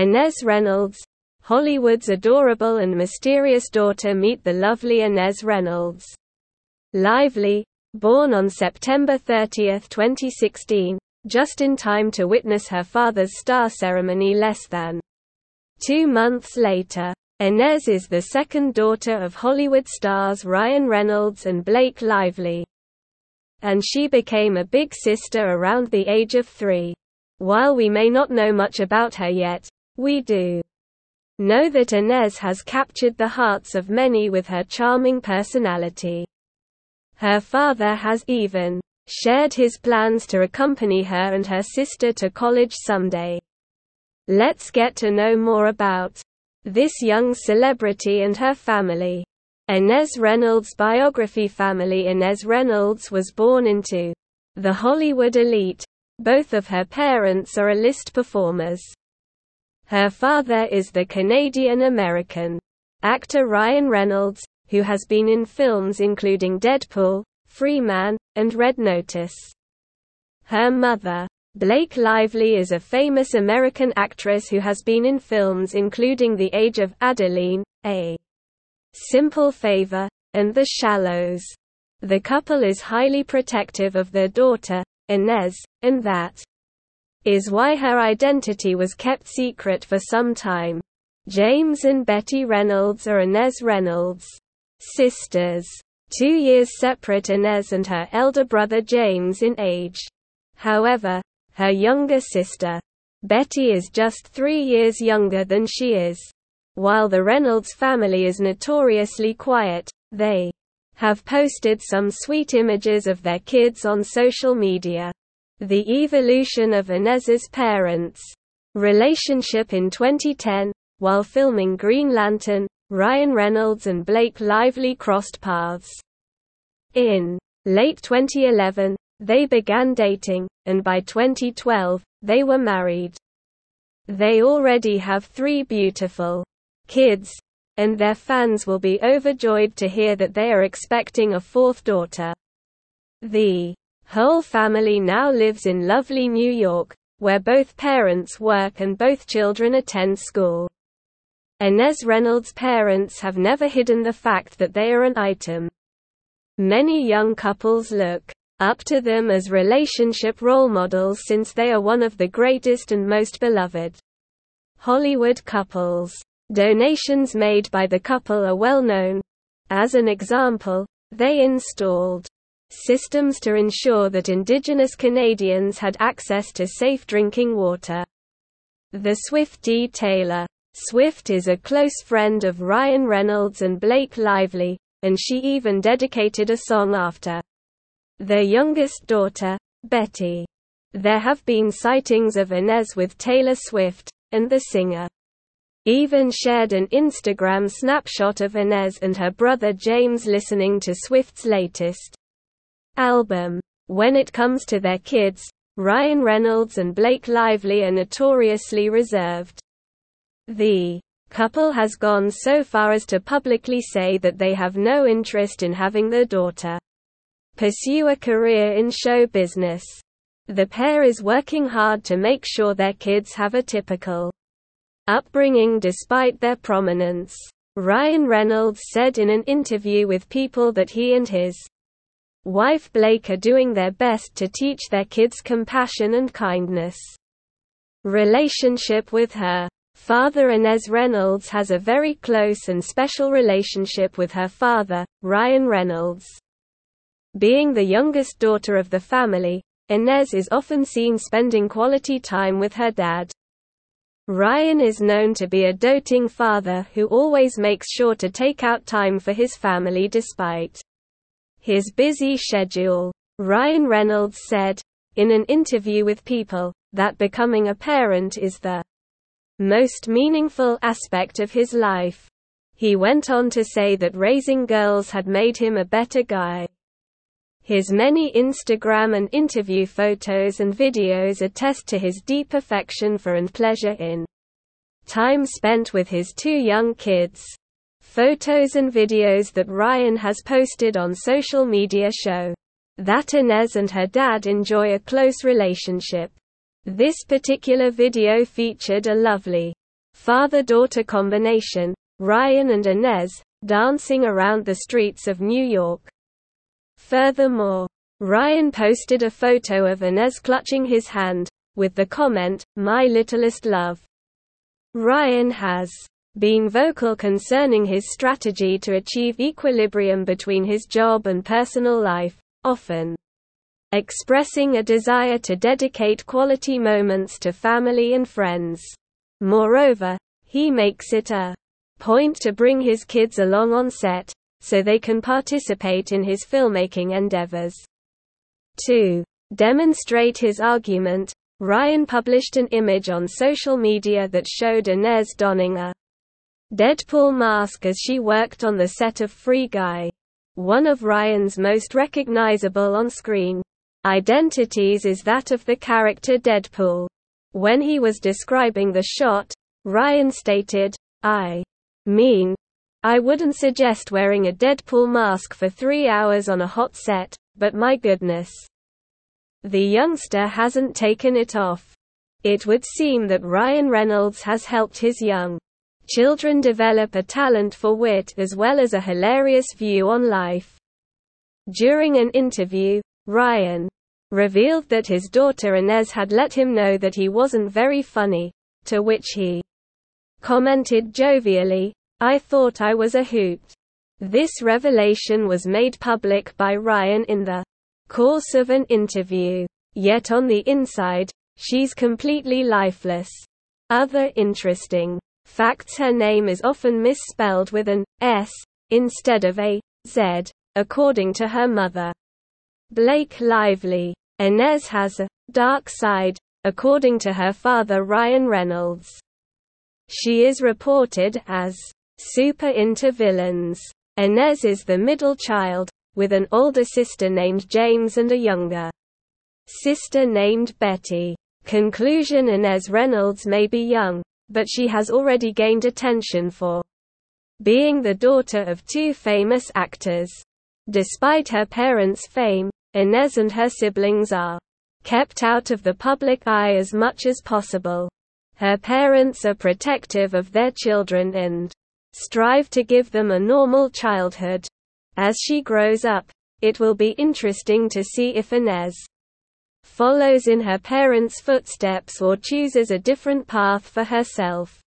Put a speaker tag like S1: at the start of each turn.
S1: Inez Reynolds, Hollywood's adorable and mysterious daughter meet the lovely Inez Reynolds. Lively, born on September 30, 2016, just in time to witness her father's star ceremony less than two months later. Inez is the second daughter of Hollywood stars Ryan Reynolds and Blake Lively. And she became a big sister around the age of three. While we may not know much about her yet, we do know that Inez has captured the hearts of many with her charming personality. Her father has even shared his plans to accompany her and her sister to college someday. Let's get to know more about this young celebrity and her family. Inez Reynolds' biography Family Inez Reynolds was born into the Hollywood elite. Both of her parents are A-list performers. Her father is the Canadian-American actor Ryan Reynolds, who has been in films including Deadpool, Free Man, and Red Notice. Her mother, Blake Lively is a famous American actress who has been in films including The Age of Adaline, A Simple Favor, and The Shallows. The couple is highly protective of their daughter, Inez, and that is why her identity was kept secret for some time. James and Betty Reynolds are Inez Reynolds' sisters. Two years separate Inez and her elder brother James in age. However, her younger sister, Betty is just three years younger than she is. While the Reynolds family is notoriously quiet, they have posted some sweet images of their kids on social media. The evolution of Inez's parents' relationship in 2010, while filming Green Lantern, Ryan Reynolds and Blake Lively crossed paths. In late 2011, they began dating, and by 2012, they were married. They already have three beautiful kids, and their fans will be overjoyed to hear that they are expecting a fourth daughter. The whole family now lives in lovely New York, where both parents work and both children attend school. Inez Reynolds' parents have never hidden the fact that they are an item. Many young couples look up to them as relationship role models since they are one of the greatest and most beloved Hollywood couples. Donations made by the couple are well known. As an example, they installed systems to ensure that Indigenous Canadians had access to safe drinking water. The Swift D. Taylor Swift is a close friend of Ryan Reynolds and Blake Lively, and she even dedicated a song after their youngest daughter, Betty. There have been sightings of Inez with Taylor Swift, and the singer even shared an Instagram snapshot of Inez and her brother James listening to Swift's latest album. When it comes to their kids, Ryan Reynolds and Blake Lively are notoriously reserved. The couple has gone so far as to publicly say that they have no interest in having their daughter pursue a career in show business. The pair is working hard to make sure their kids have a typical upbringing despite their prominence. Ryan Reynolds said in an interview with People that he and his wife Blake are doing their best to teach their kids compassion and kindness. Relationship with her father Inez Reynolds has a very close and special relationship with her father, Ryan Reynolds. Being the youngest daughter of the family, Inez is often seen spending quality time with her dad. Ryan is known to be a doting father who always makes sure to take out time for his family despite his busy schedule. Ryan Reynolds said, in an interview with People, that becoming a parent is the most meaningful aspect of his life. He went on to say that raising girls had made him a better guy. His many Instagram and interview photos and videos attest to his deep affection for and pleasure in time spent with his two young kids. Photos and videos that Ryan has posted on social media show that Inez and her dad enjoy a close relationship. This particular video featured a lovely father-daughter combination, Ryan and Inez, dancing around the streets of New York. Furthermore, Ryan posted a photo of Inez clutching his hand, with the comment, My littlest love. Ryan has been vocal concerning his strategy to achieve equilibrium between his job and personal life, often expressing a desire to dedicate quality moments to family and friends. Moreover, he makes it a point to bring his kids along on set, so they can participate in his filmmaking endeavors. To demonstrate his argument, Ryan published an image on social media that showed Inez donning a Deadpool mask as she worked on the set of Free Guy. One of Ryan's most recognizable on-screen identities is that of the character Deadpool. When he was describing the shot, Ryan stated, I mean, I wouldn't suggest wearing a Deadpool mask for three hours on a hot set, but my goodness. The youngster hasn't taken it off. It would seem that Ryan Reynolds has helped his young children develop a talent for wit as well as a hilarious view on life. During an interview, Ryan revealed that his daughter Inez had let him know that he wasn't very funny, to which he commented jovially, I thought I was a hoot. This revelation was made public by Ryan in the course of an interview. Yet on the inside, she's completely lifeless. Other interesting facts her name is often misspelled with an S instead of a Z, according to her mother. Blake Lively. Inez has a dark side, according to her father Ryan Reynolds. She is reported as super into villains. Inez is the middle child, with an older sister named James and a younger sister named Betty. Conclusion Inez Reynolds may be young, but she has already gained attention for being the daughter of two famous actors. Despite her parents' fame, Inez and her siblings are kept out of the public eye as much as possible. Her parents are protective of their children and strive to give them a normal childhood. As she grows up, it will be interesting to see if Inez follows in her parents' footsteps or chooses a different path for herself.